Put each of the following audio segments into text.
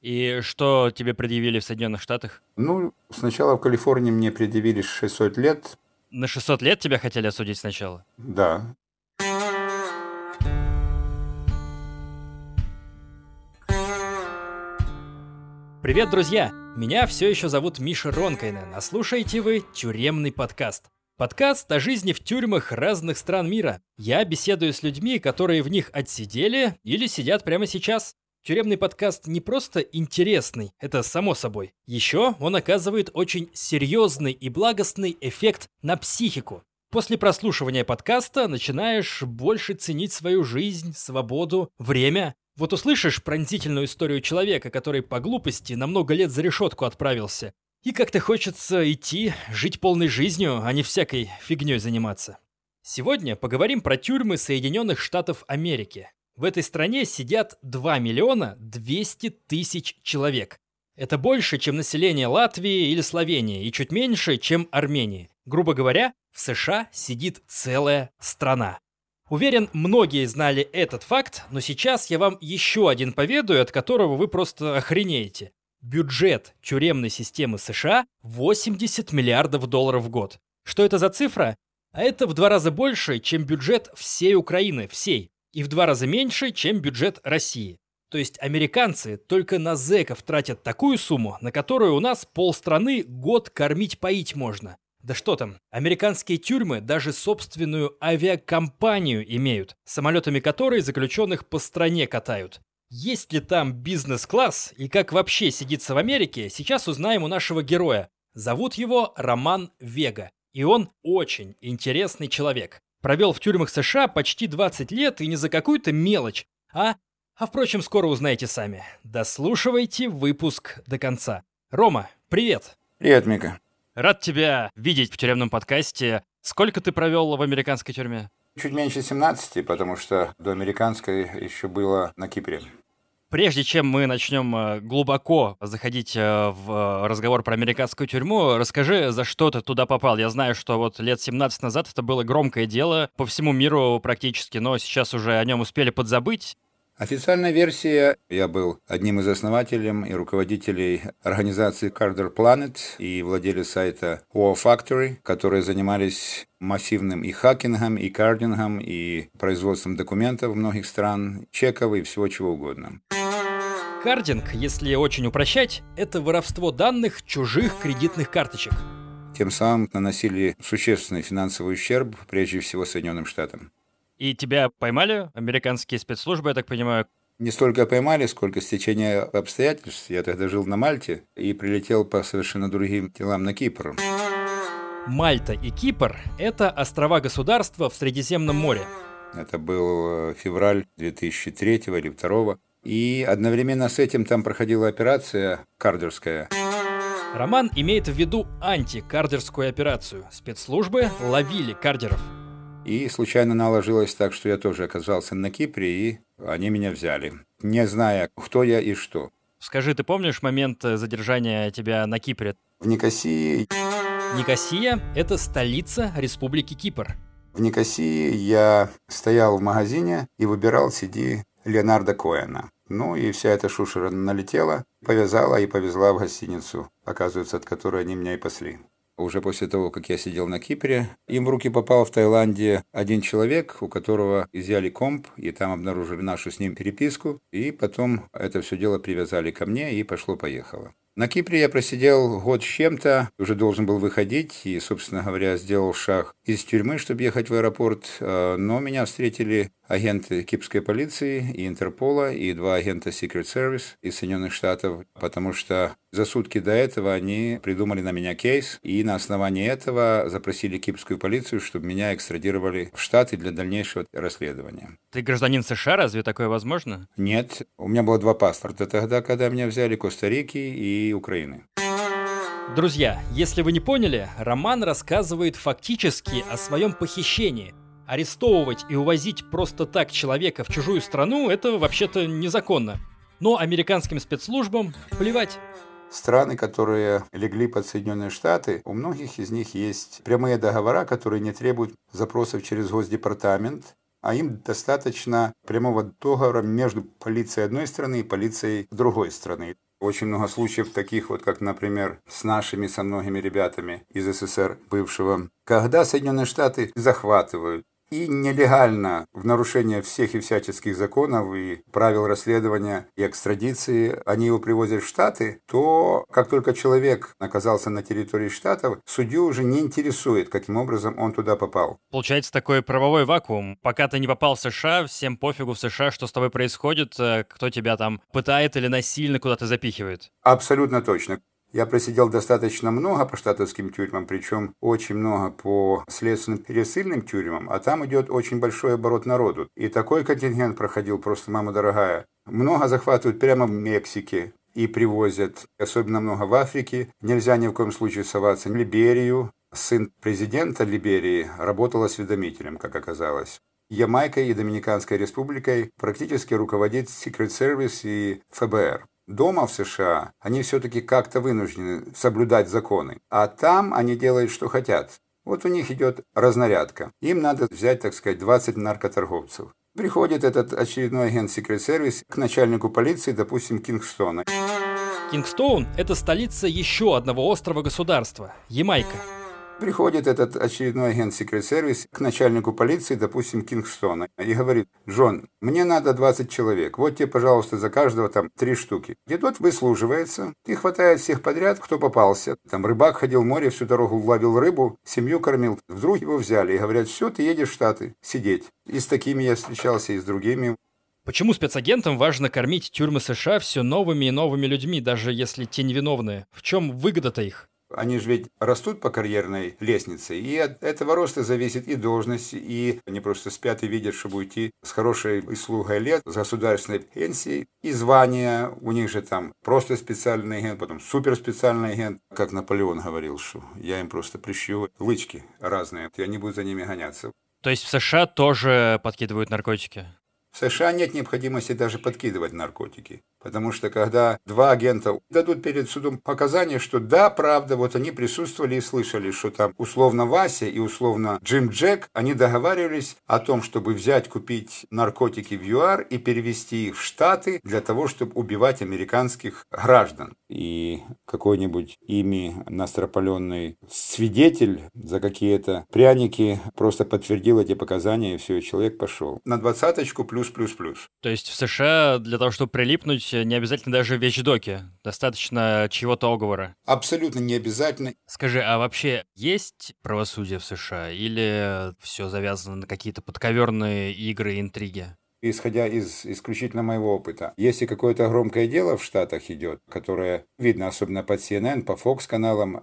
И что тебе предъявили в Соединенных Штатах? Ну, сначала в Калифорнии мне предъявили 600 лет. На 600 лет тебя хотели осудить сначала? Да. Привет, друзья! Меня все еще зовут Миша Ронкайнен, а слушаете вы «Тюремный подкаст». Подкаст о жизни в тюрьмах разных стран мира. Я беседую с людьми, которые в них отсидели или сидят прямо сейчас. Тюремный подкаст не просто интересный, это само собой. Еще он оказывает очень серьезный и благостный эффект на психику. После прослушивания подкаста начинаешь больше ценить свою жизнь, свободу, время. Вот услышишь пронзительную историю человека, который по глупости на много лет за решетку отправился. И как-то хочется идти, жить полной жизнью, а не всякой фигней заниматься. Сегодня поговорим про тюрьмы Соединенных Штатов Америки. В этой стране сидят 2 миллиона 200 тысяч человек. Это больше, чем население Латвии или Словении, и чуть меньше, чем Армении. Грубо говоря, в США сидит целая страна. Уверен, многие знали этот факт, но сейчас я вам еще один поведаю, от которого вы просто охренеете. Бюджет тюремной системы США 80 миллиардов долларов в год. Что это за цифра? А это в два раза больше, чем бюджет всей Украины, всей и в два раза меньше, чем бюджет России. То есть американцы только на зэков тратят такую сумму, на которую у нас полстраны год кормить-поить можно. Да что там, американские тюрьмы даже собственную авиакомпанию имеют, самолетами которой заключенных по стране катают. Есть ли там бизнес-класс и как вообще сидится в Америке, сейчас узнаем у нашего героя. Зовут его Роман Вега, и он очень интересный человек. Провел в тюрьмах США почти 20 лет и не за какую-то мелочь, а... А впрочем, скоро узнаете сами. Дослушивайте выпуск до конца. Рома, привет. Привет, Мика. Рад тебя видеть в тюремном подкасте. Сколько ты провел в американской тюрьме? Чуть меньше 17, потому что до американской еще было на Кипре. Прежде чем мы начнем э, глубоко заходить э, в э, разговор про американскую тюрьму, расскажи, за что ты туда попал. Я знаю, что вот лет 17 назад это было громкое дело по всему миру практически, но сейчас уже о нем успели подзабыть. Официальная версия, я был одним из основателей и руководителей организации Carter Planet и владелец сайта War Factory, которые занимались массивным и хакингом, и кардингом, и производством документов многих стран, чеков и всего чего угодно. Кардинг, если очень упрощать, это воровство данных чужих кредитных карточек. Тем самым наносили существенный финансовый ущерб, прежде всего, Соединенным Штатам. И тебя поймали американские спецслужбы, я так понимаю? Не столько поймали, сколько стечение обстоятельств. Я тогда жил на Мальте и прилетел по совершенно другим делам на Кипр. Мальта и Кипр – это острова-государства в Средиземном море. Это был э, февраль 2003 или 2002 и одновременно с этим там проходила операция кардерская. Роман имеет в виду антикардерскую операцию. Спецслужбы ловили кардеров. И случайно наложилось так, что я тоже оказался на Кипре, и они меня взяли, не зная, кто я и что. Скажи, ты помнишь момент э, задержания тебя на Кипре? В Никосии... Никосия – это столица Республики Кипр. В Никосии я стоял в магазине и выбирал CD Леонарда Коэна. Ну и вся эта шушера налетела, повязала и повезла в гостиницу, оказывается, от которой они меня и пасли. Уже после того, как я сидел на Кипре, им в руки попал в Таиланде один человек, у которого изъяли комп, и там обнаружили нашу с ним переписку, и потом это все дело привязали ко мне, и пошло-поехало. На Кипре я просидел год с чем-то, уже должен был выходить и, собственно говоря, сделал шаг из тюрьмы, чтобы ехать в аэропорт, а, но меня встретили агенты кипрской полиции и Интерпола, и два агента Secret Service из Соединенных Штатов, потому что за сутки до этого они придумали на меня кейс, и на основании этого запросили кипрскую полицию, чтобы меня экстрадировали в Штаты для дальнейшего расследования. Ты гражданин США, разве такое возможно? Нет, у меня было два паспорта тогда, когда меня взяли Коста-Рики и Украины. Друзья, если вы не поняли, Роман рассказывает фактически о своем похищении – Арестовывать и увозить просто так человека в чужую страну – это вообще-то незаконно. Но американским спецслужбам плевать. Страны, которые легли под Соединенные Штаты, у многих из них есть прямые договора, которые не требуют запросов через Госдепартамент, а им достаточно прямого договора между полицией одной страны и полицией другой страны. Очень много случаев таких вот, как, например, с нашими, со многими ребятами из СССР бывшего, когда Соединенные Штаты захватывают и нелегально, в нарушение всех и всяческих законов и правил расследования и экстрадиции, они его привозят в Штаты, то как только человек оказался на территории Штатов, судью уже не интересует, каким образом он туда попал. Получается такой правовой вакуум. Пока ты не попал в США, всем пофигу в США, что с тобой происходит, э, кто тебя там пытает или насильно куда-то запихивает. Абсолютно точно. Я просидел достаточно много по штатовским тюрьмам, причем очень много по следственным пересыльным тюрьмам, а там идет очень большой оборот народу. И такой контингент проходил просто, мама дорогая. Много захватывают прямо в Мексике и привозят, особенно много в Африке. Нельзя ни в коем случае соваться в Либерию. Сын президента Либерии работал осведомителем, как оказалось. Ямайкой и Доминиканской республикой практически руководит Secret Service и ФБР. Дома в США они все-таки как-то вынуждены соблюдать законы, а там они делают, что хотят. Вот у них идет разнарядка. Им надо взять, так сказать, 20 наркоторговцев. Приходит этот очередной агент Secret Service к начальнику полиции, допустим, Кингстона. Кингстоун – это столица еще одного острова государства – Ямайка. Приходит этот очередной агент Secret Service к начальнику полиции, допустим, Кингстона, и говорит, Джон, мне надо 20 человек, вот тебе, пожалуйста, за каждого там три штуки. И тот выслуживается и хватает всех подряд, кто попался. Там рыбак ходил в море, всю дорогу ловил рыбу, семью кормил. Вдруг его взяли и говорят, все, ты едешь в Штаты сидеть. И с такими я встречался, и с другими. Почему спецагентам важно кормить тюрьмы США все новыми и новыми людьми, даже если те невиновные? В чем выгода-то их? Они же ведь растут по карьерной лестнице, и от этого роста зависит и должность, и они просто спят и видят, чтобы уйти с хорошей услугой лет, с государственной пенсией, и звания, у них же там просто специальный агент, потом суперспециальный агент, как Наполеон говорил, что я им просто прищу лычки разные, и они будут за ними гоняться. То есть в США тоже подкидывают наркотики? В США нет необходимости даже подкидывать наркотики. Потому что когда два агента дадут перед судом показания, что да, правда, вот они присутствовали и слышали, что там условно Вася и условно Джим Джек, они договаривались о том, чтобы взять, купить наркотики в ЮАР и перевести их в Штаты для того, чтобы убивать американских граждан. И какой-нибудь ими настропаленный свидетель за какие-то пряники просто подтвердил эти показания, и все, человек пошел. На двадцаточку плюс-плюс-плюс. То есть в США для того, чтобы прилипнуть, не обязательно даже вещдоки, достаточно чего-то оговора. Абсолютно не обязательно. Скажи, а вообще есть правосудие в США или все завязано на какие-то подковерные игры и интриги? исходя из исключительно моего опыта. Если какое-то громкое дело в Штатах идет, которое видно особенно под CNN, по Fox каналам.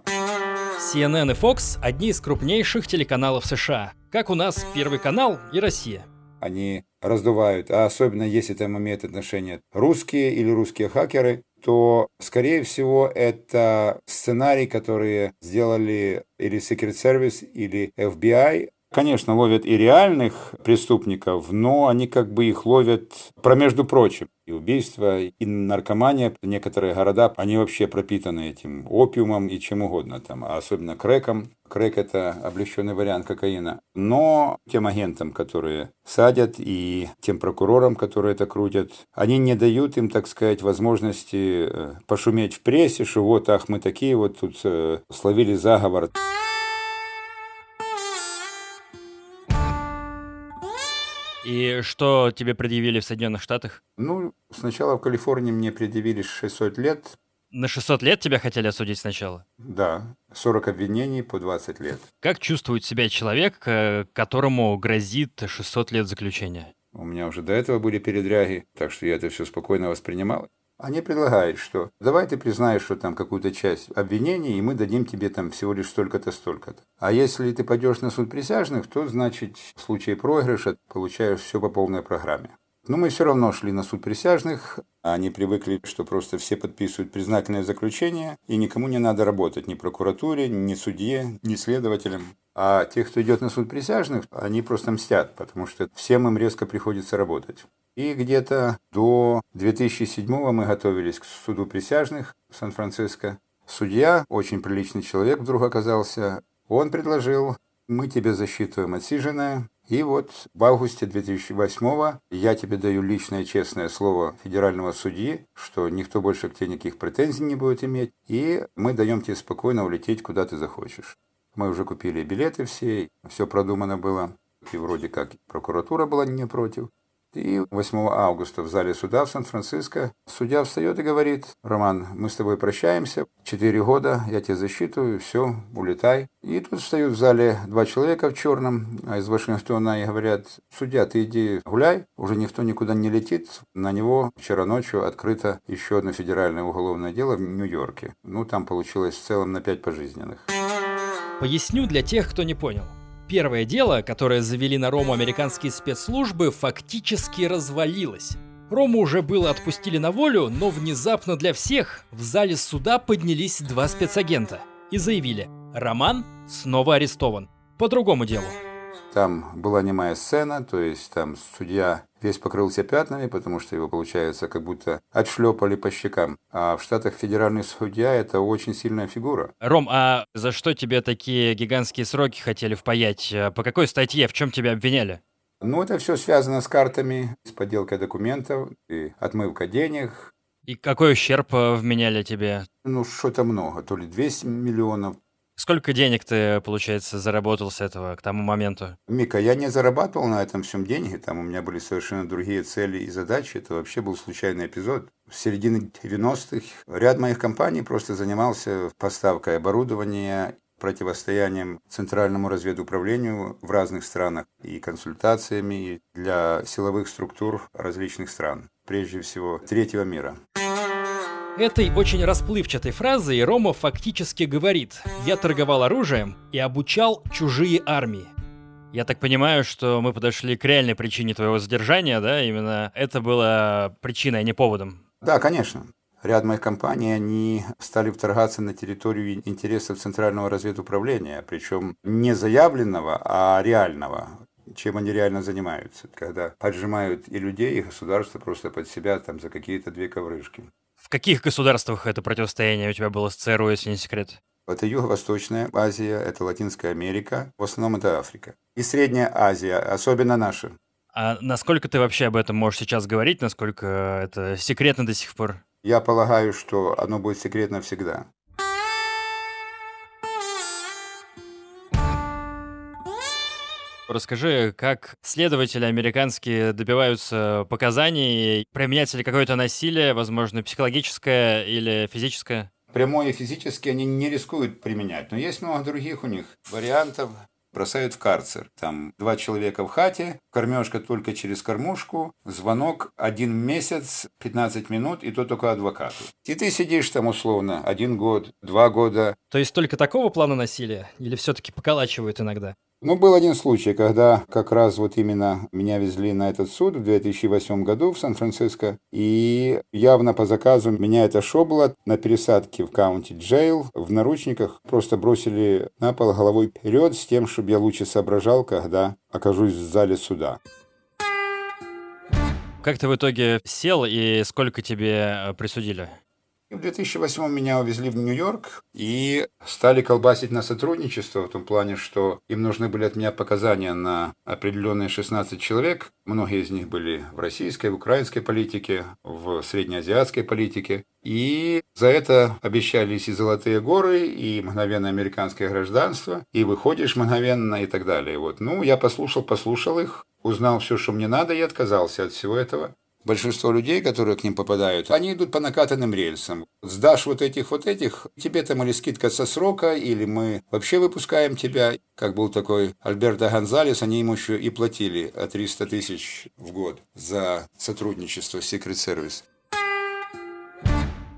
CNN и Fox – одни из крупнейших телеканалов США, как у нас Первый канал и Россия они раздувают, а особенно если там имеют отношение русские или русские хакеры, то, скорее всего, это сценарий, которые сделали или Secret Service, или FBI, Конечно, ловят и реальных преступников, но они как бы их ловят про между прочим. И убийства, и наркомания. Некоторые города, они вообще пропитаны этим опиумом и чем угодно там, а особенно крэком. Крэк – это облегченный вариант кокаина. Но тем агентам, которые садят, и тем прокурорам, которые это крутят, они не дают им, так сказать, возможности э, пошуметь в прессе, что вот, ах, мы такие вот тут э, словили заговор. И что тебе предъявили в Соединенных Штатах? Ну, сначала в Калифорнии мне предъявили 600 лет. На 600 лет тебя хотели осудить сначала? Да, 40 обвинений по 20 лет. Как чувствует себя человек, э, которому грозит 600 лет заключения? У меня уже до этого были передряги, так что я это все спокойно воспринимал. Они предлагают, что давай ты признаешь, что там какую-то часть обвинений, и мы дадим тебе там всего лишь столько-то, столько-то. А если ты пойдешь на суд присяжных, то, значит, в случае проигрыша получаешь все по полной программе. Но мы все равно шли на суд присяжных. Они привыкли, что просто все подписывают признательное заключение, и никому не надо работать, ни прокуратуре, ни судье, ни следователям. А те, кто идет на суд присяжных, они просто мстят, потому что всем им резко приходится работать. И где-то до 2007 мы готовились к суду присяжных в Сан-Франциско. Судья, очень приличный человек вдруг оказался, он предложил, мы тебе засчитываем отсиженное, И вот в августе 2008 я тебе даю личное честное слово федерального судьи, что никто больше к тебе никаких претензий не будет иметь, и мы даем тебе спокойно улететь, куда ты захочешь. Мы уже купили билеты все, все продумано было, и вроде как прокуратура была не против. И 8 августа в зале суда в Сан-Франциско судья встает и говорит, Роман, мы с тобой прощаемся, четыре года, я тебя засчитываю, все, улетай. И тут встают в зале два человека в черном а из Вашингтона и говорят, судья, ты иди гуляй, уже никто никуда не летит. На него вчера ночью открыто еще одно федеральное уголовное дело в Нью-Йорке. Ну, там получилось в целом на пять пожизненных. Поясню для тех, кто не понял. Первое дело, которое завели на Рому американские спецслужбы, фактически развалилось. Рому уже было отпустили на волю, но внезапно для всех в зале суда поднялись два спецагента и заявили «Роман снова арестован. По другому делу». Там была немая сцена, то есть там судья весь покрылся пятнами, потому что его, получается, как будто отшлепали по щекам. А в Штатах федеральный судья – это очень сильная фигура. Ром, а за что тебе такие гигантские сроки хотели впаять? По какой статье? В чем тебя обвиняли? Ну, это все связано с картами, с подделкой документов и отмывка денег. И какой ущерб э, вменяли тебе? Ну, что-то много. То ли 200 миллионов, Сколько денег ты, получается, заработал с этого к тому моменту? Мика, я не зарабатывал на этом всем деньги, там у меня были совершенно другие цели и задачи, это вообще был случайный эпизод. В середине 90-х ряд моих компаний просто занимался поставкой оборудования, противостоянием Центральному разведуправлению в разных странах и консультациями для силовых структур различных стран, прежде всего третьего мира. Этой очень расплывчатой фразой Рома фактически говорит «Я торговал оружием и обучал чужие армии». Я так понимаю, что мы подошли к реальной причине твоего задержания, да? Именно это было причиной, а не поводом. Да, конечно. Ряд моих компаний, они стали вторгаться на территорию интересов Центрального разведуправления, причем не заявленного, а реального чем они реально занимаются, когда поджимают и людей, и государство просто под себя там за какие-то две коврышки. В каких государствах это противостояние у тебя было с ЦРУ, если не секрет? Это Юго-Восточная Азия, это Латинская Америка, в основном это Африка. И Средняя Азия, особенно наша. А насколько ты вообще об этом можешь сейчас говорить, насколько это секретно до сих пор? Я полагаю, что оно будет секретно всегда. Расскажи, как следователи американские добиваются показаний, применяется ли какое-то насилие, возможно, психологическое или физическое? Прямое физически они не рискуют применять, но есть много других у них вариантов бросают в карцер. Там два человека в хате, кормежка только через кормушку, звонок один месяц, 15 минут, и то только адвокату. И ты сидишь там условно один год, два года. То есть только такого плана насилия? Или все-таки поколачивают иногда? Ну, был один случай, когда как раз вот именно меня везли на этот суд в 2008 году в Сан-Франциско, и явно по заказу меня это шобло на пересадке в каунти джейл в наручниках просто бросили на пол головой вперед с тем, чтобы я лучше соображал, когда окажусь в зале суда. Как ты в итоге сел и сколько тебе э, присудили? В 2008 меня увезли в Нью-Йорк и стали колбасить на сотрудничество в том плане, что им нужны были от меня показания на определенные 16 человек. Многие из них были в российской, в украинской политике, в среднеазиатской политике. И за это обещались и золотые горы, и мгновенное американское гражданство, и выходишь мгновенно и так далее. Вот. Ну, я послушал, послушал их, узнал все, что мне надо, и отказался от всего этого. Большинство людей, которые к ним попадают, они идут по накатанным рельсам. Сдашь вот этих, вот этих, тебе там или скидка со срока, или мы вообще выпускаем тебя. Как был такой Альберто Гонзалес, они ему еще и платили 300 тысяч в год за сотрудничество с Secret Service.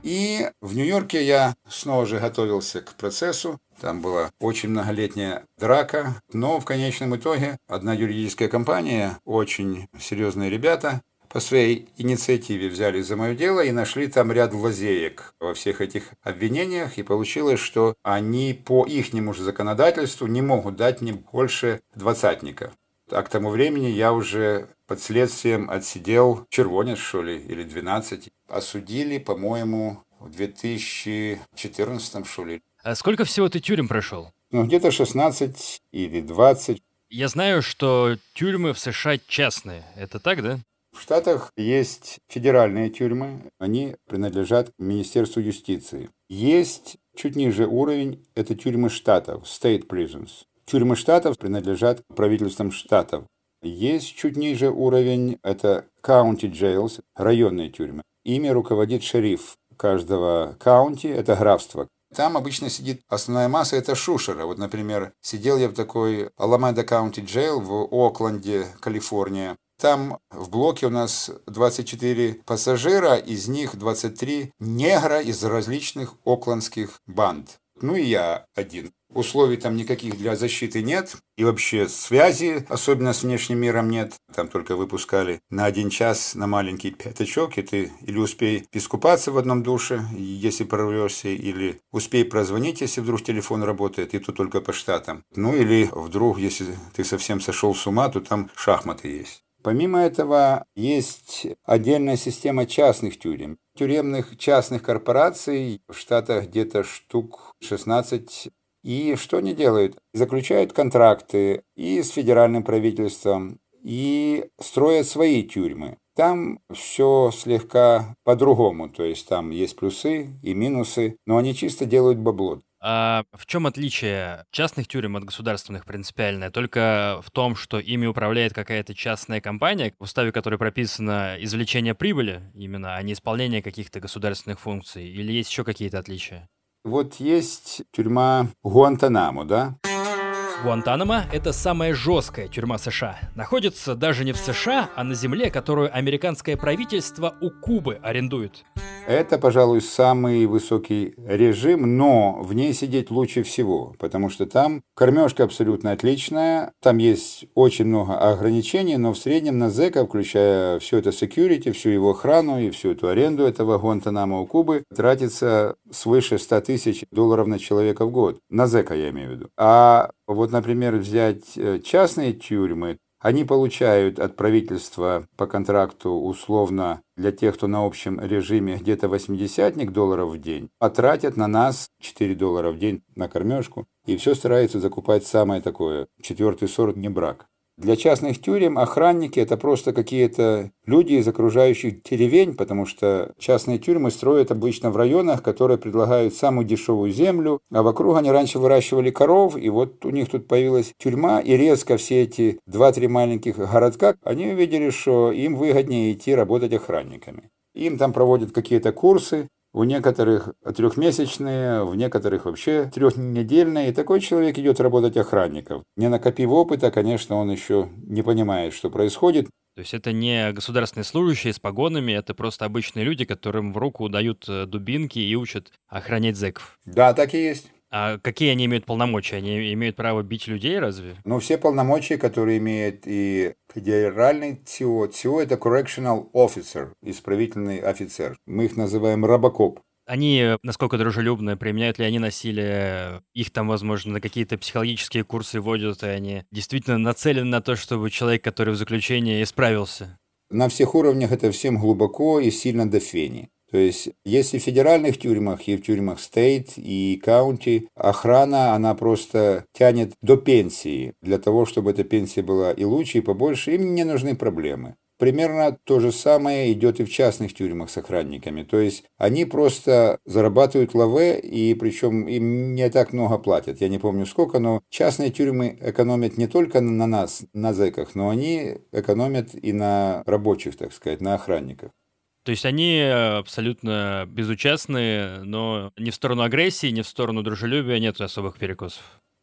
И в Нью-Йорке я снова же готовился к процессу. Там была очень многолетняя драка, но в конечном итоге одна юридическая компания, очень серьезные ребята, по своей инициативе взяли за мое дело и нашли там ряд лазеек во всех этих обвинениях, и получилось, что они по ихнему же законодательству не могут дать мне больше двадцатника. А к тому времени я уже под следствием отсидел червонец, что ли, или 12. Осудили, по-моему, в 2014, что ли. А сколько всего ты тюрем прошел? Ну, где-то 16 или 20. Я знаю, что тюрьмы в США частные. Это так, да? В Штатах есть федеральные тюрьмы, они принадлежат Министерству юстиции. Есть чуть ниже уровень, это тюрьмы штатов, state prisons. Тюрьмы штатов принадлежат правительствам штатов. Есть чуть ниже уровень, это county jails, районные тюрьмы. Ими руководит шериф каждого county, это графство. Там обычно сидит основная масса, это шушера. Вот, например, сидел я в такой Alameda County Jail в Окленде, Калифорния. Там в блоке у нас 24 пассажира, из них 23 негра из различных оклендских банд. Ну и я один. Условий там никаких для защиты нет. И вообще связи, особенно с внешним миром, нет. Там только выпускали на один час на маленький пятачок, и ты или успей искупаться в одном душе, если прорвешься, или успей прозвонить, если вдруг телефон работает, и тут только по штатам. Ну или вдруг, если ты совсем сошел с ума, то там шахматы есть. Помимо этого, есть отдельная система частных тюрем. Тюремных частных корпораций в Штатах где-то штук 16. И что они делают? Заключают контракты и с федеральным правительством, и строят свои тюрьмы. Там все слегка по-другому, то есть там есть плюсы и минусы, но они чисто делают бабло. А в чем отличие частных тюрем от государственных принципиальное? Только в том, что ими управляет какая-то частная компания, в уставе которой прописано извлечение прибыли именно, а не исполнение каких-то государственных функций? Или есть еще какие-то отличия? Вот есть тюрьма Гуантанамо, да? Гуантанамо – это самая жесткая тюрьма США. Находится даже не в США, а на земле, которую американское правительство у Кубы арендует. Это, пожалуй, самый высокий режим, но в ней сидеть лучше всего, потому что там кормежка абсолютно отличная, там есть очень много ограничений, но в среднем на зэка, включая все это security, всю его охрану и всю эту аренду этого Гуантанамо у Кубы, тратится свыше 100 тысяч долларов на человека в год. На зэка я имею в виду. А вот, например, взять э, частные тюрьмы, они получают от правительства по контракту условно для тех, кто на общем режиме где-то 80 долларов в день, а тратят на нас 4 доллара в день на кормежку. И все стараются закупать самое такое, четвертый сорт не брак. Для частных тюрем охранники – это просто какие-то люди из окружающих деревень, потому что частные тюрьмы строят обычно в районах, которые предлагают самую дешевую землю, а вокруг они раньше выращивали коров, и вот у них тут появилась тюрьма, и резко все эти два-три маленьких городка, они увидели, что им выгоднее идти работать охранниками. Им там проводят какие-то курсы, у некоторых трехмесячные, в некоторых вообще трехнедельные. И такой человек идет работать охранником. Не накопив опыта, конечно, он еще не понимает, что происходит. То есть это не государственные служащие с погонами, это просто обычные люди, которым в руку дают э, дубинки и учат охранять зэков. Да, так и есть. А какие они имеют полномочия? Они имеют право бить людей, разве? Ну, все полномочия, которые имеет и федеральный ТИО. ТИО – это correctional officer, исправительный офицер. Мы их называем робокоп. Они, насколько дружелюбны, применяют ли они насилие, их там, возможно, на какие-то психологические курсы вводят, и они действительно нацелены на то, чтобы человек, который в заключении, исправился? На всех уровнях это всем глубоко и сильно до фени. То есть, если в федеральных тюрьмах и в тюрьмах стейт и каунти, охрана, она просто тянет до пенсии, для того, чтобы эта пенсия была и лучше, и побольше, им не нужны проблемы. Примерно то же самое идет и в частных тюрьмах с охранниками. То есть они просто зарабатывают лаве, и причем им не так много платят. Я не помню сколько, но частные тюрьмы экономят не только на нас, на зэках, но они экономят и на рабочих, так сказать, на охранниках. То есть они абсолютно безучастные, но ни в сторону агрессии, ни в сторону дружелюбия нет особых перекосов.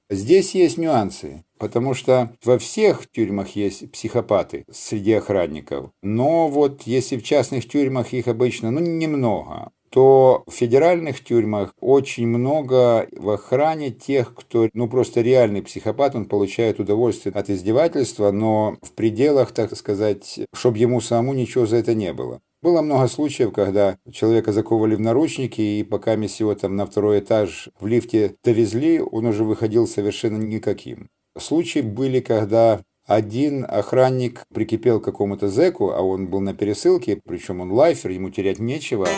Здесь есть нюансы, потому что во всех тюрьмах есть психопаты среди охранников, но вот если в частных тюрьмах их обычно, ну, немного, то в федеральных тюрьмах очень много в охране тех, кто, ну, просто реальный психопат, он получает удовольствие от издевательства, но в пределах, так сказать, чтобы ему самому ничего за это не было. Было много случаев, когда человека заковывали в наручники, и пока его там на второй этаж в лифте довезли, он уже выходил совершенно никаким. Случаи были, когда один охранник прикипел к какому-то зэку, а он был на пересылке, причем он lifer, ему терять нечего.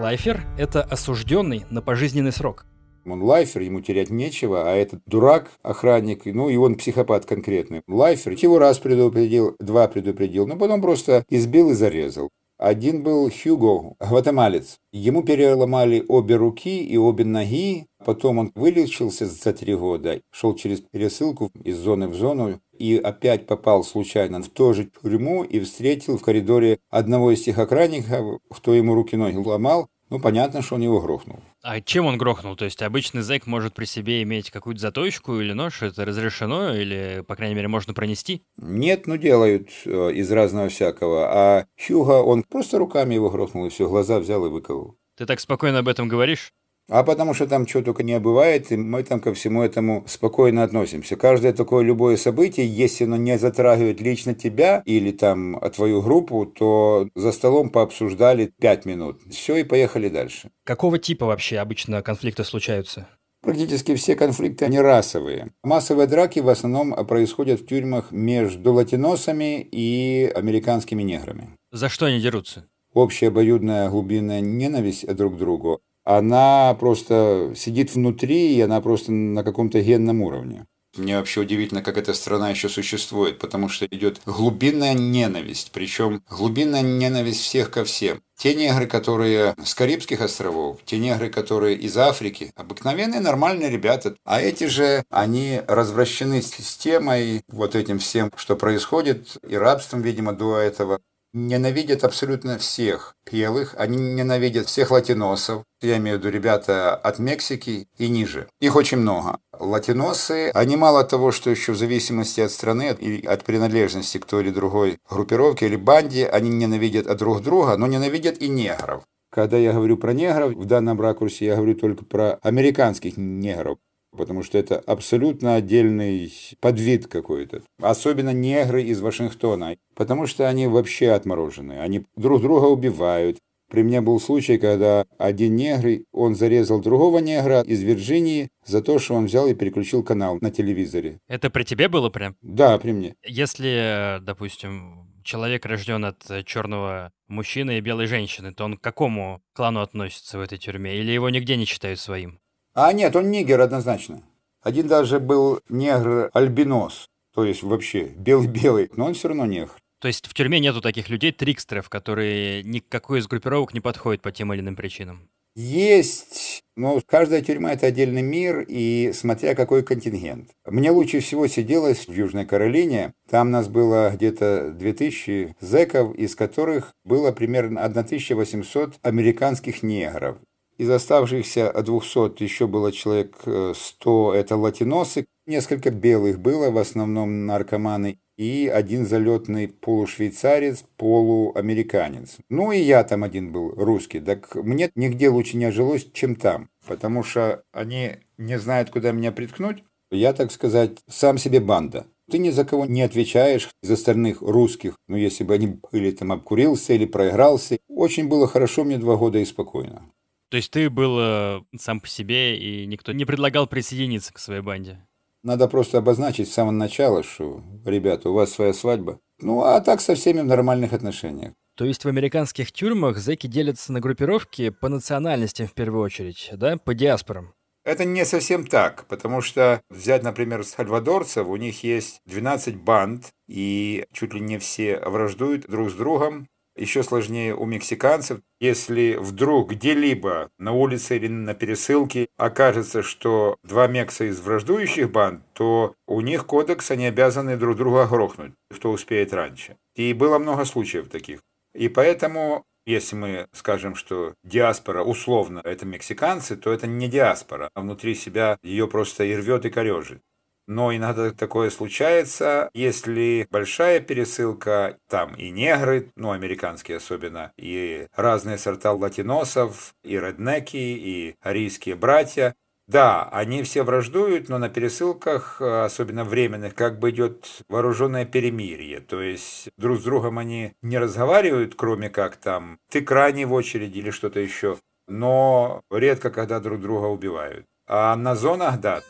Lifer – это осужденный на пожизненный срок. Он lifer, ему терять нечего, а этот дурак, охранник, ну и он психопат конкретный. Lifer его раз предупредил, два предупредил, но потом просто избил и зарезал. Один был Хьюго, гватемалец. Ему переломали обе руки и обе ноги. Потом он вылечился за три года, шел через пересылку из зоны в зону и опять попал случайно в ту же тюрьму и встретил в коридоре одного из тех охранников, кто ему руки-ноги ломал. Ну, понятно, что он его грохнул. А чем он грохнул? То есть обычный зэк может при себе иметь какую-то заточку или нож? Это разрешено или, по крайней мере, можно пронести? Нет, ну делают э, из разного всякого. А Хьюга, он просто руками его грохнул и все, глаза взял и выколол. Ты так спокойно об этом говоришь? А потому что там что только не бывает, и мы там ко всему этому спокойно относимся. Каждое такое любое событие, если оно не затрагивает лично тебя или там твою группу, то за столом пообсуждали пять минут. Все, и поехали дальше. Какого типа вообще обычно конфликты случаются? Практически все конфликты, они расовые. Массовые драки в основном происходят в тюрьмах между латиносами и американскими неграми. За что они дерутся? Общая обоюдная глубинная ненависть друг к другу она просто сидит внутри, и она просто на каком-то генном уровне. Мне вообще удивительно, как эта страна еще существует, потому что идет глубинная ненависть, причем глубинная ненависть всех ко всем. Те негры, которые с Карибских островов, те негры, которые из Африки, обыкновенные нормальные ребята. А эти же, они развращены системой, вот этим всем, что происходит, и рабством, видимо, до этого ненавидят абсолютно всех белых, они ненавидят всех латиносов, я имею в виду ребята от Мексики и ниже. Их очень много. Латиносы, они мало того, что еще в зависимости от страны и от принадлежности к той или другой группировке или банде, они ненавидят друг друга, но ненавидят и негров. Когда я говорю про негров, в данном ракурсе я говорю только про американских негров потому что это абсолютно отдельный подвид какой-то. Особенно негры из Вашингтона, потому что они вообще отморожены. Они друг друга убивают. При мне был случай, когда один негр, он зарезал другого негра из Вирджинии за то, что он взял и переключил канал на телевизоре. Это при тебе было прям? Да, при мне. Если, допустим, человек рожден от черного мужчины и белой женщины, то он к какому клану относится в этой тюрьме? Или его нигде не считают своим? А нет, он нигер однозначно. Один даже был негр-альбинос, то есть вообще белый-белый, но он все равно негр. То есть в тюрьме нету таких людей, трикстеров, которые никакой из группировок не подходит по тем или иным причинам? Есть, но каждая тюрьма – это отдельный мир, и смотря какой контингент. Мне лучше всего сиделось в Южной Каролине. Там нас было где-то 2000 зэков, из которых было примерно 1800 американских негров. Из оставшихся 200 еще было человек 100, э, это латиносы, несколько белых было, в основном наркоманы, и один залетный полушвейцарец, полуамериканец. Ну и я там один был, русский. Так мне нигде лучше не жилось, чем там, потому что они не знают, куда меня приткнуть. Я, так сказать, сам себе банда. Ты ни за кого не отвечаешь за остальных русских. Но если бы они были там обкурился или проигрался, очень было хорошо мне два года и спокойно. То есть ты был э, сам по себе, и никто не предлагал присоединиться к своей банде? Надо просто обозначить с самого начала, что, ребята, у вас своя свадьба. Ну, а так со всеми в нормальных отношениях. То есть в американских тюрьмах зэки делятся на группировки по национальностям в первую очередь, да, по диаспорам? Это не совсем так, потому что взять, например, сальвадорцев, у них есть 12 банд, и чуть ли не все враждуют друг с другом, еще сложнее у мексиканцев. Если вдруг где-либо на улице или на пересылке окажется, что два мекса из враждующих банд, то у них кодекс, они обязаны друг друга грохнуть, кто успеет раньше. И было много случаев таких. И поэтому если мы скажем, что диаспора условно это мексиканцы, то это не диаспора, а внутри себя ее просто и рвет, и корежит. Но иногда такое случается, если большая пересылка, там и негры, ну, американские особенно, и разные сорта латиносов, и реднеки, и арийские братья. Да, они все враждуют, но на пересылках, особенно временных, как бы идет вооруженное перемирие. То есть друг с другом они не разговаривают, кроме как там ты крайний в очереди или что-то еще. Но редко, когда друг друга убивают. А на зонах, да,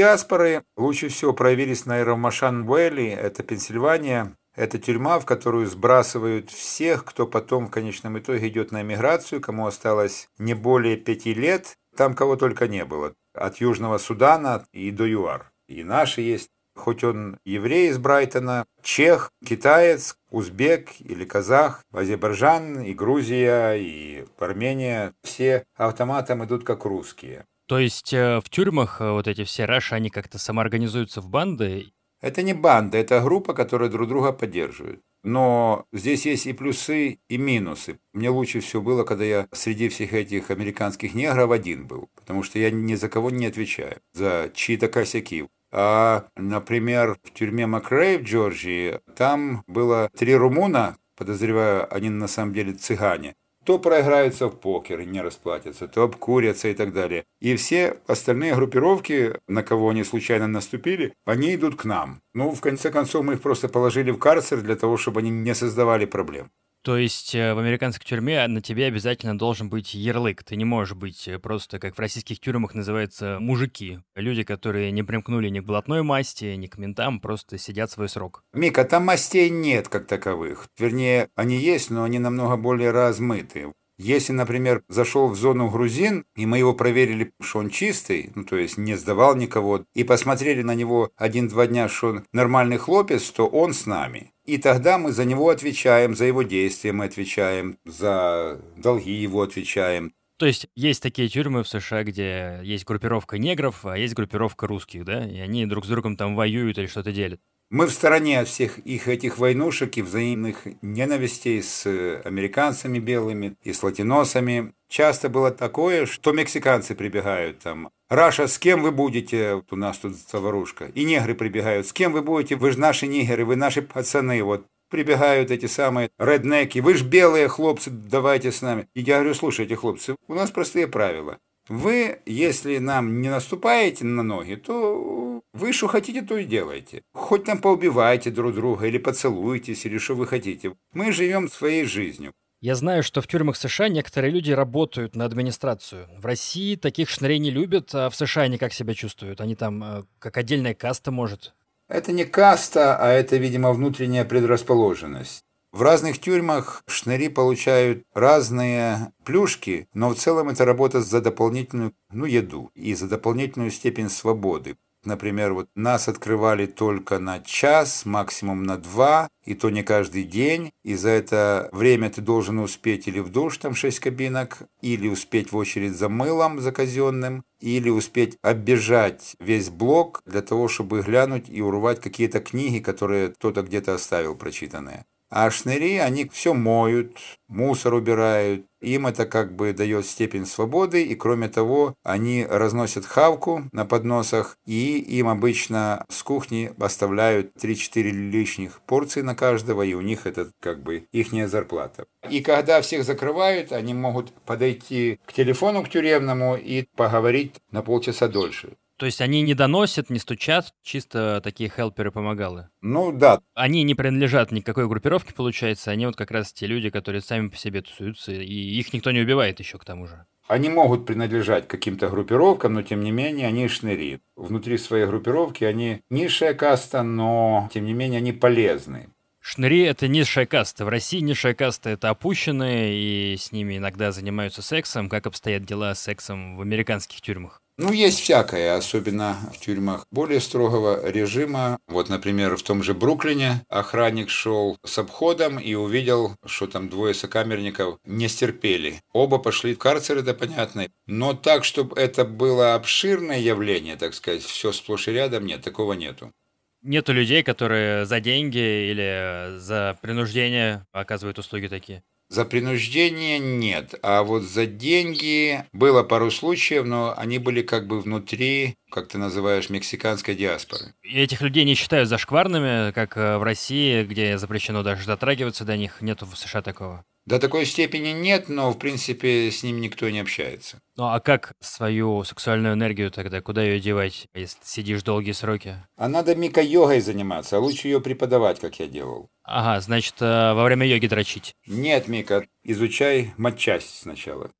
Диаспоры лучше всего проявились на Иромашан-Уэлли, это Пенсильвания. Это тюрьма, в которую сбрасывают всех, кто потом в конечном итоге идет на эмиграцию, кому осталось не более пяти лет. Там кого только не было. От Южного Судана и до ЮАР. И наши есть. Хоть он еврей из Брайтона, чех, китаец, узбек или казах, Азербайджан и Грузия и Армения, все автоматом идут как русские. То есть э, в тюрьмах э, вот эти все раши, они как-то самоорганизуются в банды это не банда, это группа, которая друг друга поддерживает. Но здесь есть и плюсы, и минусы. Мне лучше всего было, когда я среди всех этих американских негров один был, потому что я ни за кого не отвечаю, за чьи-то косяки. А, например, в тюрьме Макрей в Джорджии, там было три румуна, подозреваю, они на самом деле цыгане то проиграются в покер не расплатятся, то обкурятся и так далее. И все остальные группировки, на кого они случайно наступили, они идут к нам. Ну, в конце концов, мы их просто положили в карцер для того, чтобы они не создавали проблем. То есть э, в американской тюрьме на тебе обязательно должен быть ярлык. Ты не можешь быть э, просто, как в российских тюрьмах называется, мужики. Люди, которые не примкнули ни к блатной масти, ни к ментам, просто сидят свой срок. Мика, там мастей нет как таковых. Вернее, они есть, но они намного более размыты. Если, например, зашел в зону грузин, и мы его проверили, что он чистый, ну, то есть не сдавал никого, и посмотрели на него один-два дня, что он нормальный хлопец, то он с нами. И тогда мы за него отвечаем, за его действия мы отвечаем, за долги его отвечаем. То есть есть такие тюрьмы в США, где есть группировка негров, а есть группировка русских, да? И они друг с другом там воюют или что-то делят. Мы в стороне от всех их этих войнушек и взаимных ненавистей с американцами белыми и с латиносами. Часто было такое, что мексиканцы прибегают там. «Раша, с кем вы будете?» У нас тут заварушка. И негры прибегают. «С кем вы будете? Вы же наши нигеры, вы наши пацаны». Вот прибегают эти самые реднеки. «Вы же белые хлопцы, давайте с нами». И я говорю, слушайте, хлопцы, у нас простые правила. Вы, если нам не наступаете на ноги, то вы что хотите, то и делайте. Хоть там поубивайте друг друга, или поцелуйтесь, или что вы хотите. Мы живем своей жизнью. Я знаю, что в тюрьмах США некоторые люди работают на администрацию. В России таких шнырей не любят, а в США они как себя чувствуют? Они там э, как отдельная каста, может? Это не каста, а это, видимо, внутренняя предрасположенность. В разных тюрьмах шныри получают разные плюшки, но в целом это работа за дополнительную ну, еду и за дополнительную степень свободы. Например, вот нас открывали только на час, максимум на два, и то не каждый день. И за это время ты должен успеть или в душ, там 6 кабинок, или успеть в очередь за мылом, за казенным, или успеть оббежать весь блок для того, чтобы глянуть и урвать какие-то книги, которые кто-то где-то оставил прочитанные. А шныри, они все моют, мусор убирают. Им это как бы дает степень свободы, и кроме того, они разносят хавку на подносах, и им обычно с кухни оставляют 3-4 лишних порции на каждого, и у них это как бы ихняя зарплата. И когда всех закрывают, они могут подойти к телефону к тюремному и поговорить на полчаса дольше. То есть они не доносят, не стучат, чисто такие хелперы-помогалы? Ну да. Они не принадлежат никакой группировке, получается, они вот как раз те люди, которые сами по себе тусуются, и их никто не убивает еще к тому же. Они могут принадлежать каким-то группировкам, но тем не менее они шныри. Внутри своей группировки они низшая каста, но тем не менее они полезны. Шныри — это низшая каста. В России низшая каста — это опущенные, и с ними иногда занимаются сексом. Как обстоят дела с сексом в американских тюрьмах? Ну, есть всякое, особенно в тюрьмах более строгого режима. Вот, например, в том же Бруклине охранник шел с обходом и увидел, что там двое сокамерников не стерпели. Оба пошли в карцер, это понятно. Но так, чтобы это было обширное явление, так сказать, все сплошь и рядом, нет, такого нету. Нету людей, которые за деньги или за принуждение оказывают услуги такие? За принуждение нет, а вот за деньги было пару случаев, но они были как бы внутри, как ты называешь, мексиканской диаспоры. Этих людей не считают зашкварными, как э, в России, где запрещено даже дотрагиваться до них, нету в США такого? До такой степени нет, но в принципе с ним никто не общается. Ну а как свою сексуальную энергию тогда, куда ее девать, если сидишь долгие сроки? А надо мика-йогой заниматься, а лучше ее преподавать, как я делал. Ага, значит, э, во время йоги дрочить. Нет, Мика, изучай матчасть сначала.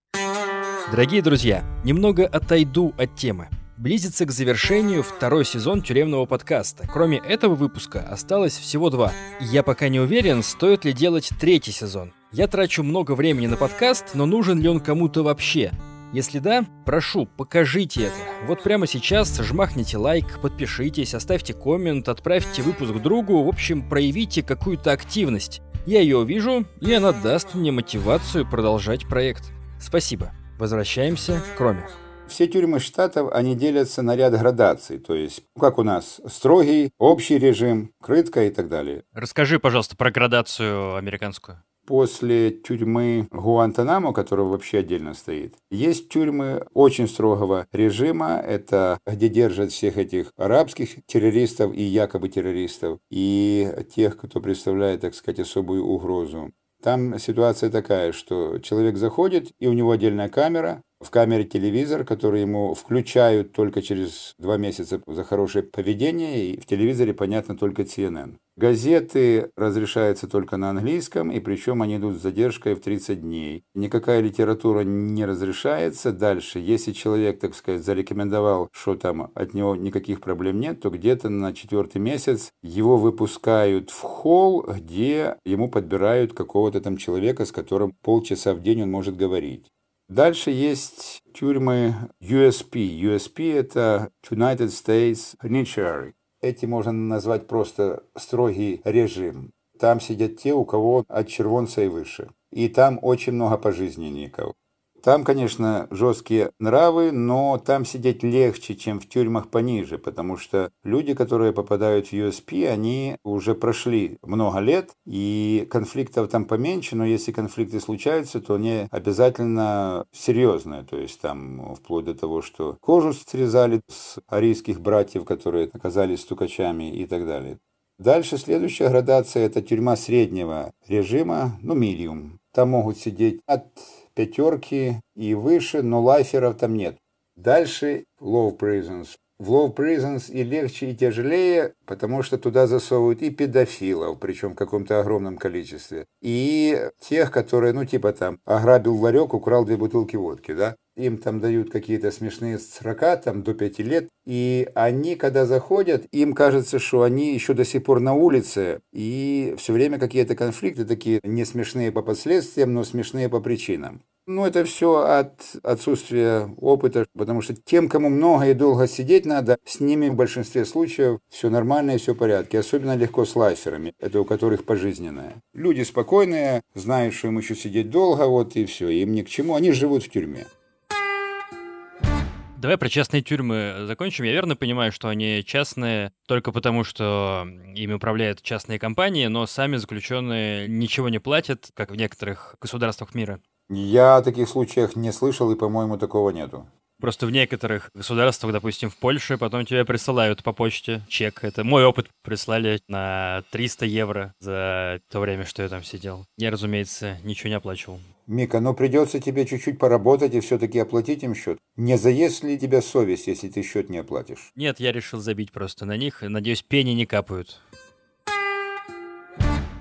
Дорогие друзья, немного отойду от темы. Близится к завершению второй сезон тюремного подкаста. Кроме этого выпуска осталось всего два. Я пока не уверен, стоит ли делать третий сезон. Я трачу много времени на подкаст, но нужен ли он кому-то вообще? Если да, прошу, покажите это. Вот прямо сейчас жмахните лайк, подпишитесь, оставьте коммент, отправьте выпуск другу, в общем, проявите какую-то активность. Я ее увижу, и она даст мне мотивацию продолжать проект. Спасибо. Возвращаемся к Роме. Все тюрьмы штатов, они делятся на ряд градаций, то есть, как у нас, строгий, общий режим, крытка и так далее. Расскажи, пожалуйста, про градацию американскую после тюрьмы Гуантанамо, которая вообще отдельно стоит, есть тюрьмы очень строгого режима. Это где держат всех этих арабских террористов и якобы террористов, и тех, кто представляет, так сказать, особую угрозу. Там ситуация такая, что человек заходит, и у него отдельная камера, в камере телевизор, который ему включают только через два месяца за хорошее поведение, и в телевизоре, понятно, только CNN. Газеты разрешаются только на английском, и причем они идут с задержкой в 30 дней. Никакая литература не разрешается. Дальше, если человек, так сказать, зарекомендовал, что там от него никаких проблем нет, то где-то на четвертый месяц его выпускают в холл, где ему подбирают какого-то там человека, с которым полчаса в день он может говорить. Дальше есть тюрьмы USP. USP – это United States Penitentiary. Эти можно назвать просто строгий режим. Там сидят те, у кого от червонца и выше. И там очень много пожизненников. Там, конечно, жесткие нравы, но там сидеть легче, чем в тюрьмах пониже, потому что люди, которые попадают в USP, они уже прошли много лет, и конфликтов там поменьше, но если конфликты случаются, то они обязательно серьезные, то есть там вплоть до того, что кожу срезали с арийских братьев, которые оказались стукачами и так далее. Дальше следующая градация – это тюрьма среднего режима, ну, милиум. Там могут сидеть от пятерки и выше, но лайферов там нет. Дальше low prisons. В low prisons и легче, и тяжелее, потому что туда засовывают и педофилов, причем в каком-то огромном количестве, и тех, которые, ну, типа там, ограбил ларек, украл две бутылки водки, да, им там дают какие-то смешные срока, там до пяти лет, и они, когда заходят, им кажется, что они еще до сих пор на улице, и все время какие-то конфликты такие не смешные по последствиям, но смешные по причинам. Ну, это все от отсутствия опыта, потому что тем, кому много и долго сидеть надо, с ними в большинстве случаев все нормально и все в порядке. Особенно легко с лайферами, это у которых пожизненное. Люди спокойные, знают, что им еще сидеть долго, вот и все, им ни к чему, они живут в тюрьме. Давай про частные тюрьмы закончим. Я верно понимаю, что они частные только потому, что ими управляют частные компании, но сами заключенные ничего не платят, как в некоторых государствах мира. Я о таких случаях не слышал, и, по-моему, такого нету. Просто в некоторых государствах, допустим, в Польше, потом тебе присылают по почте чек. Это мой опыт. Прислали на 300 евро за то время, что я там сидел. Я, разумеется, ничего не оплачивал. Мика, но придется тебе чуть-чуть поработать и все-таки оплатить им счет. Не заест ли тебя совесть, если ты счет не оплатишь? Нет, я решил забить просто на них. Надеюсь, пени не капают.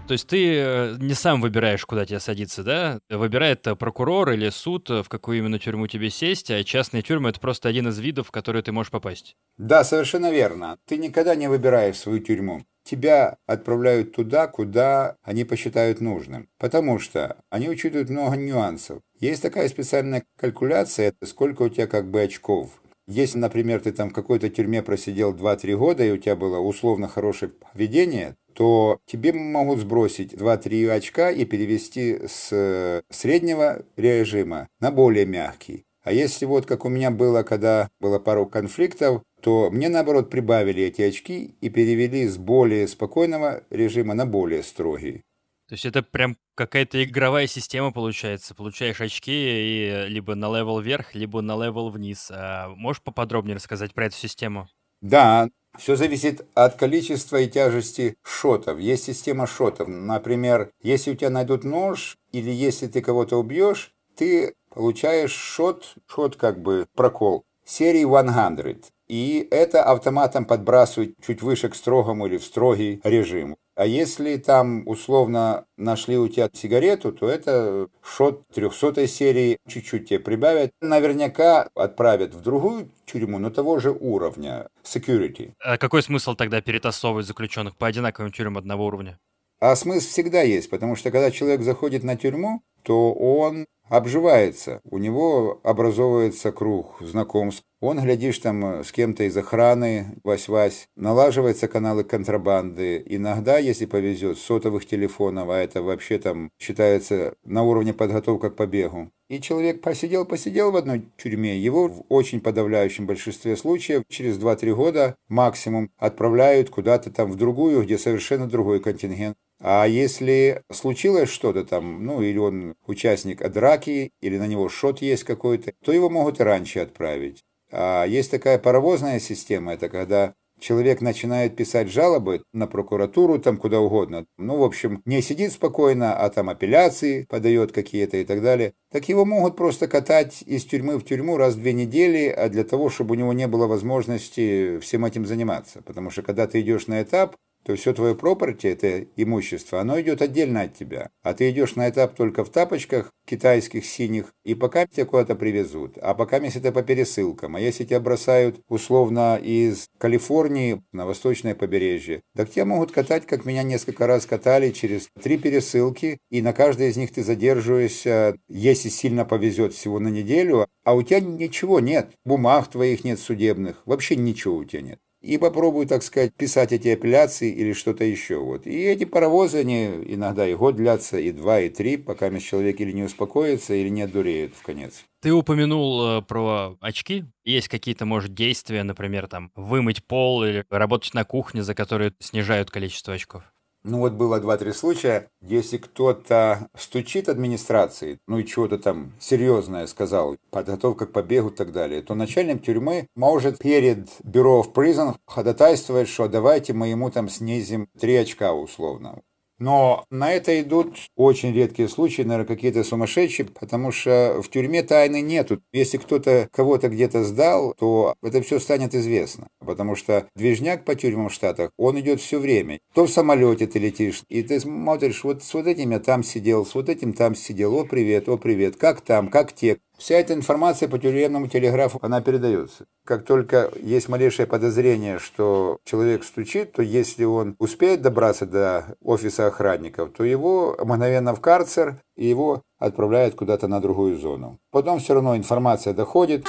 То есть ты э, не сам выбираешь, куда тебе садиться, да? Выбирает э, прокурор или суд, э, в какую именно тюрьму тебе сесть, а частные тюрьмы — это просто один из видов, в который ты можешь попасть. Да, совершенно верно. Ты никогда не выбираешь свою тюрьму. Тебя отправляют туда, куда они посчитают нужным. Потому что они учитывают много нюансов. Есть такая специальная калькуляция, сколько у тебя как бы очков. Если, например, ты там в какой-то тюрьме просидел 2-3 года, и у тебя было условно хорошее поведение, то тебе могут сбросить 2-3 очка и перевести с среднего режима на более мягкий. А если вот как у меня было, когда было пару конфликтов, то мне наоборот прибавили эти очки и перевели с более спокойного режима на более строгий. То есть это прям какая-то игровая система получается. Получаешь очки и либо на level вверх, либо на level вниз. А можешь поподробнее рассказать про эту систему? Да, все зависит от количества и тяжести shot ов. Есть система shot ов. Например, если у тебя найдут нож, или если ты кого-то убьешь, ты получаешь shot, shot как бы прокол, серии 100. И это автоматом подбрасывает чуть выше к строгому или в строгий режим. А если там условно нашли у тебя сигарету, то это shot 300 серии, чуть-чуть тебе прибавят. Наверняка отправят в другую тюрьму, но того же уровня, security. А какой смысл тогда перетасовывать заключенных по одинаковым тюрьмам одного уровня? А смысл всегда есть, потому что когда человек заходит на тюрьму, то он обживается, у него образовывается круг знакомств. Он, глядишь, там с кем-то из охраны, вась-вась, налаживаются каналы контрабанды. Иногда, если повезет, сотовых телефонов, а это вообще там считается на уровне подготовка к побегу. И человек посидел-посидел в одной тюрьме, его в очень подавляющем большинстве случаев через 2-3 года максимум отправляют куда-то там в другую, где совершенно другой контингент. А если случилось что-то там, ну или он участник драки, или на него шот есть какой-то, то его могут и раньше отправить. А есть такая паровозная система, это когда человек начинает писать жалобы на прокуратуру, там куда угодно. Ну, в общем, не сидит спокойно, а там апелляции подает какие-то и так далее. Так его могут просто катать из тюрьмы в тюрьму раз в две недели, а для того, чтобы у него не было возможности всем этим заниматься. Потому что когда ты идешь на этап, то все твое property, это имущество, оно идет отдельно от тебя. А ты идешь на этап только в тапочках китайских синих, и пока тебя куда-то привезут. А пока если это по пересылкам. А если тебя бросают условно из Калифорнии на восточное побережье, так тебя могут катать, как меня несколько раз катали, через три пересылки, и на каждой из них ты задерживаешься, если сильно повезет, всего на неделю, а у тебя ничего нет, бумаг твоих нет судебных, вообще ничего у тебя нет и попробую, так сказать, писать эти апелляции или что-то еще. Вот. И эти паровозы, они иногда и год длятся, и два, и три, пока человек или не успокоится, или не одуреет в конец. Ты упомянул э, про очки. Есть какие-то, может, действия, например, там, вымыть пол или работать на кухне, за которые снижают количество очков? Ну вот было два-три случая, если кто-то стучит администрации, ну и чего-то там серьезное сказал, подготовка к побегу и так далее, то начальник тюрьмы может перед бюро в призон ходатайствовать, что давайте мы ему там снизим три очка условно. Но на это идут очень редкие случаи, наверное, какие-то сумасшедшие, потому что в тюрьме тайны нету. Если кто-то кого-то где-то сдал, то это все станет известно. Потому что движняк по тюрьмам в Штатах, он идет все время. То в самолете ты летишь, и ты смотришь, вот с вот этим я там сидел, с вот этим там сидел, о, привет, о, привет, как там, как те, Вся эта информация по тюремному телеграфу, она передается. Как только есть малейшее подозрение, что человек стучит, то если он успеет добраться до офиса охранников, то его мгновенно в карцер, и его отправляют куда-то на другую зону. Потом все равно информация доходит.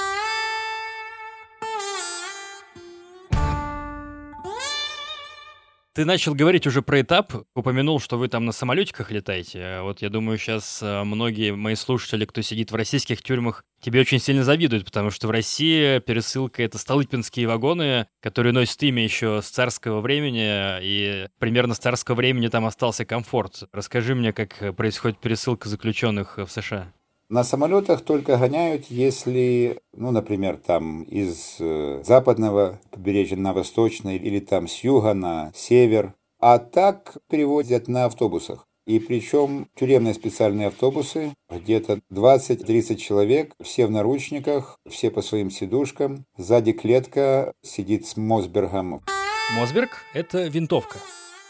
Ты начал говорить уже про этап, упомянул, что вы там на самолетиках летаете. Вот я думаю, сейчас э, многие мои слушатели, кто сидит в российских тюрьмах, тебе очень сильно завидуют, потому что в России пересылка — это столыпинские вагоны, которые носят имя еще с царского времени, и примерно с царского времени там остался комфорт. Расскажи мне, как происходит пересылка заключенных в США. На самолетах только гоняют, если, ну, например, там из э, западного побережья на восточное или там с юга на север. А так перевозят на автобусах. И причем тюремные специальные автобусы, где-то 20-30 человек, все в наручниках, все по своим сидушкам. Сзади клетка сидит с Мосбергом. Мосберг – это винтовка.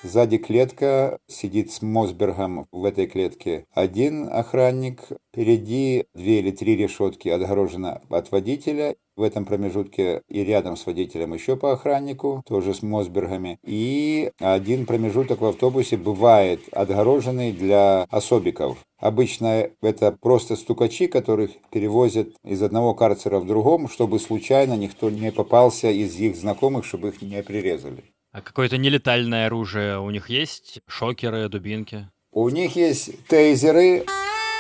Сзади клетка, сидит с Мосбергом в этой клетке один охранник, впереди две или три решетки отгорожено от водителя, в этом промежутке и рядом с водителем еще по охраннику, тоже с Мосбергами. И один промежуток в автобусе бывает отгороженный для особиков. Обычно это просто стукачи, которых перевозят из одного карцера в другом, чтобы случайно никто не попался из их знакомых, чтобы их не прирезали. А какое-то нелетальное оружие у них есть? Шокеры, дубинки? У них есть тейзеры.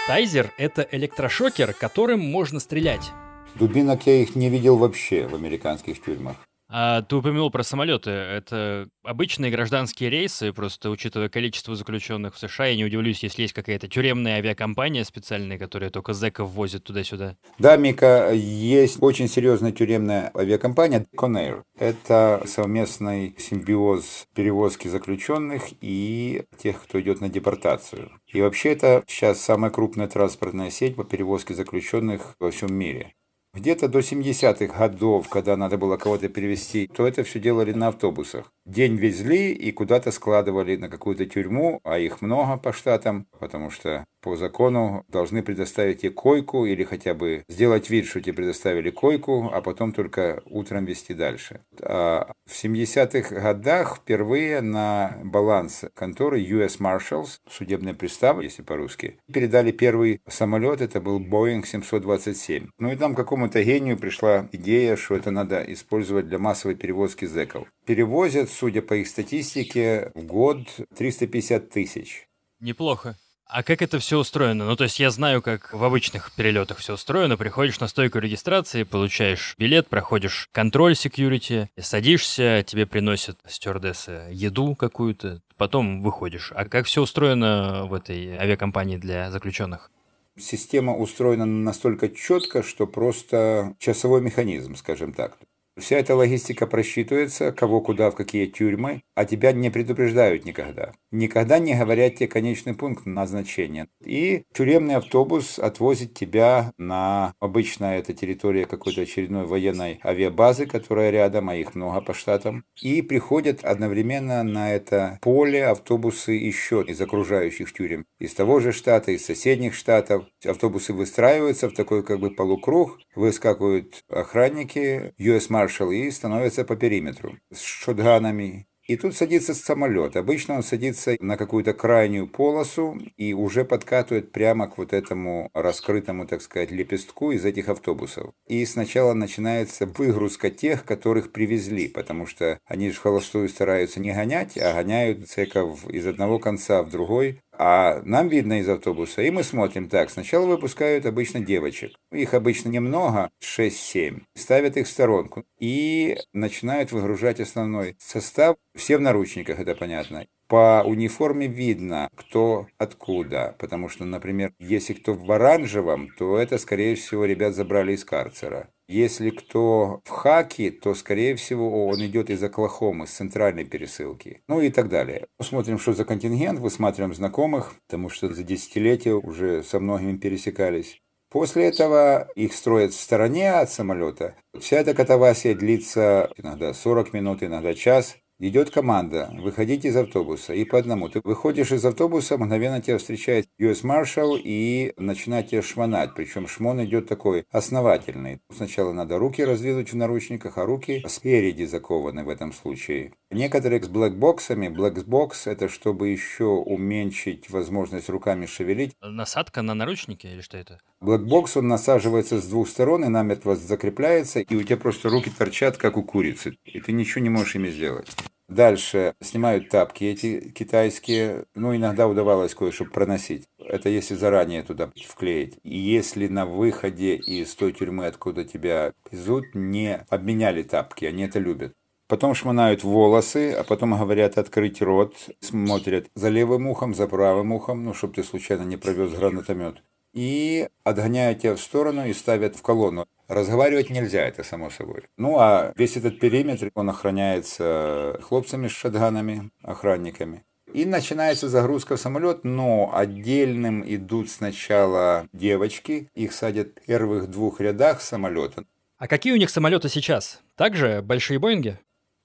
Тайзер — это электрошокер, которым можно стрелять. Дубинок я их не видел вообще в американских тюрьмах. А ты упомянул про самолеты. Это обычные гражданские рейсы, просто учитывая количество заключенных в США, я не удивлюсь, если есть какая-то тюремная авиакомпания специальная, которая только зэков возит туда-сюда. Да, Мика, есть очень серьезная тюремная авиакомпания Conair. Это совместный симбиоз перевозки заключенных и тех, кто идет на депортацию. И вообще это сейчас самая крупная транспортная сеть по перевозке заключенных во всем мире. Где-то до 70-х годов, когда надо было кого-то перевести, то это все делали на автобусах. День везли и куда-то складывали на какую-то тюрьму, а их много по штатам, потому что по закону должны предоставить тебе койку или хотя бы сделать вид, что тебе предоставили койку, а потом только утром вести дальше. А в 70-х годах впервые на баланс конторы US Marshals, судебный пристав, если по-русски, передали первый самолет, это был Boeing 727. Ну и там какому-то гению пришла идея, что это надо использовать для массовой перевозки зэков. Перевозят, судя по их статистике, в год 350 тысяч. Неплохо. А как это все устроено? Ну, то есть я знаю, как в обычных перелетах все устроено. Приходишь на стойку регистрации, получаешь билет, проходишь контроль security, садишься, тебе приносят стюардессы еду какую-то, потом выходишь. А как все устроено в этой авиакомпании для заключенных? Система устроена настолько четко, что просто часовой механизм, скажем так. Вся эта логистика просчитывается, кого куда, в какие тюрьмы, а тебя не предупреждают никогда. Никогда не говорят тебе конечный пункт назначения. И тюремный автобус отвозит тебя на, обычно это территория какой-то очередной военной авиабазы, которая рядом, а их много по штатам. И приходят одновременно на это поле автобусы еще из окружающих тюрем. Из того же штата, из соседних штатов. Автобусы выстраиваются в такой как бы полукруг, выскакивают охранники, US Marshal и становятся по периметру с шотганами. И тут садится самолет. Обычно он садится на какую-то крайнюю полосу и уже подкатывает прямо к вот этому раскрытому, так сказать, лепестку из этих автобусов. И сначала начинается выгрузка тех, которых привезли, потому что они же в холостую стараются не гонять, а гоняют цеков из одного конца в другой, а нам видно из автобуса, и мы смотрим так. Сначала выпускают обычно девочек. Их обычно немного, 6-7. Ставят их в сторонку. И начинают выгружать основной состав. Все в наручниках, это понятно. По униформе видно, кто откуда. Потому что, например, если кто в оранжевом, то это, скорее всего, ребят забрали из карцера. Если кто в хаке, то, скорее всего, он идет из Оклахомы, с центральной пересылки. Ну и так далее. Смотрим, что за контингент, высматриваем знакомых, потому что за десятилетия уже со многими пересекались. После этого их строят в стороне от самолета. Вся эта катавасия длится иногда 40 минут, иногда час. Идет команда, выходите из автобуса, и по одному. Ты выходишь из автобуса, мгновенно тебя встречает US Marshal и начинает тебя шмонать. Причем шмон идет такой основательный. Сначала надо руки раздвинуть в наручниках, а руки спереди закованы в этом случае. Некоторые с black box ами, black box это чтобы еще уменьшить возможность руками шевелить. Насадка на наручники или что это? Black box, он насаживается с двух сторон и намертво закрепляется, и у тебя просто руки торчат, как у курицы, и ты ничего не можешь ими сделать. Дальше снимают тапки эти китайские. Ну, иногда удавалось кое-что проносить. Это если заранее туда вклеить. И если на выходе из той тюрьмы, откуда тебя везут, не обменяли тапки, они это любят. Потом шмонают волосы, а потом говорят открыть рот, смотрят за левым ухом, за правым ухом, ну, чтобы ты случайно не провез гранатомет. И отгоняют тебя в сторону и ставят в колонну. Разговаривать нельзя, это само собой. Ну, а весь этот периметр, он охраняется хлопцами с шатганами, охранниками. И начинается загрузка в самолет, но отдельным идут сначала девочки, их садят в первых двух рядах самолета. А какие у них самолеты сейчас? Также большие Боинги?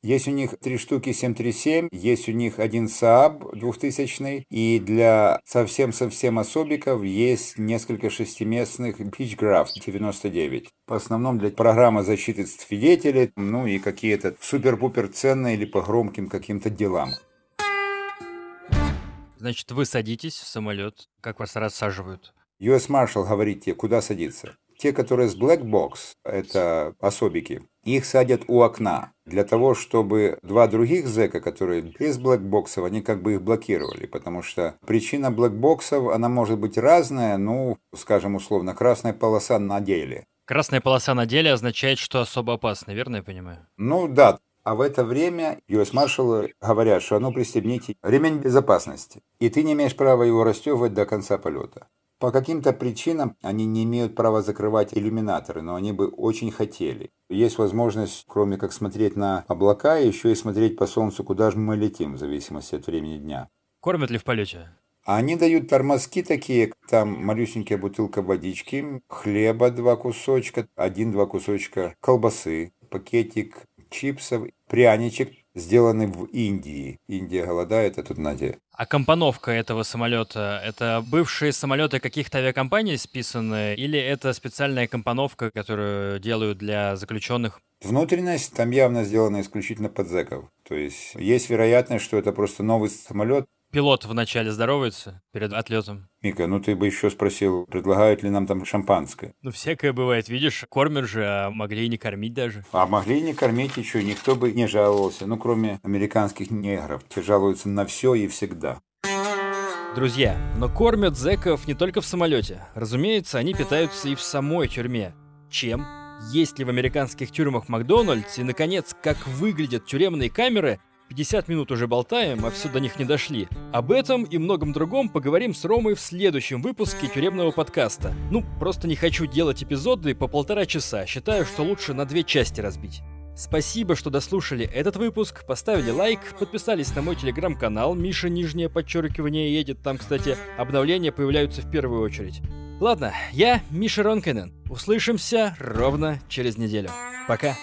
Есть у них три штуки 737, есть у них один Saab 2000 и для совсем-совсем особиков есть несколько шестиместных Beechcraft 99. В основном для программы защиты свидетелей, ну и какие-то супер-пупер ценные или по громким каким-то делам. Значит, вы садитесь в самолет, как вас рассаживают? US Marshal говорит тебе, куда садиться. Те, которые с Black Box, это особики, их садят у окна для того, чтобы два других зэка, которые без блэкбоксов, они как бы их блокировали, потому что причина блэкбоксов, она может быть разная, ну, скажем условно, красная полоса на деле. Красная полоса на деле означает, что особо опасно, верно я понимаю? Ну да, а в это время US Marshal говорят, что а ну пристегните ремень безопасности, и ты не имеешь права его расстегивать до конца полета. По каким-то причинам они не имеют права закрывать иллюминаторы, но они бы очень хотели. Есть возможность, кроме как смотреть на облака, еще и смотреть по солнцу, куда же мы летим, в зависимости от времени дня. Кормят ли в полете? Они дают тормозки такие, там малюсенькая бутылка водички, хлеба два кусочка, один-два кусочка колбасы, пакетик чипсов, пряничек сделаны в Индии. Индия голодает, а тут Надя. А компоновка этого самолета, это бывшие самолеты каких-то авиакомпаний списаны, или это специальная компоновка, которую делают для заключенных? Внутренность там явно сделана исключительно под зэков. То есть есть вероятность, что это просто новый самолет, Пилот вначале здоровается перед отлетом. Мика, ну ты бы еще спросил, предлагают ли нам там шампанское. Ну, всякое бывает, видишь, кормят же, а могли и не кормить даже. А могли и не кормить еще, никто бы не жаловался, ну, кроме американских негров. Те жалуются на все и всегда. Друзья, но кормят зэков не только в самолете. Разумеется, они питаются и в самой тюрьме. Чем? Есть ли в американских тюрьмах Макдональдс? И, наконец, как выглядят тюремные камеры? 50 минут уже болтаем, а все до них не дошли. Об этом и многом другом поговорим с Ромой в следующем выпуске тюремного подкаста. Ну, просто не хочу делать эпизоды по полтора часа, считаю, что лучше на две части разбить. Спасибо, что дослушали этот выпуск, поставили лайк, подписались на мой телеграм-канал Миша Нижнее Подчеркивание едет. Там, кстати, обновления появляются в первую очередь. Ладно, я Миша Ронкинен. Услышимся ровно через неделю. Пока.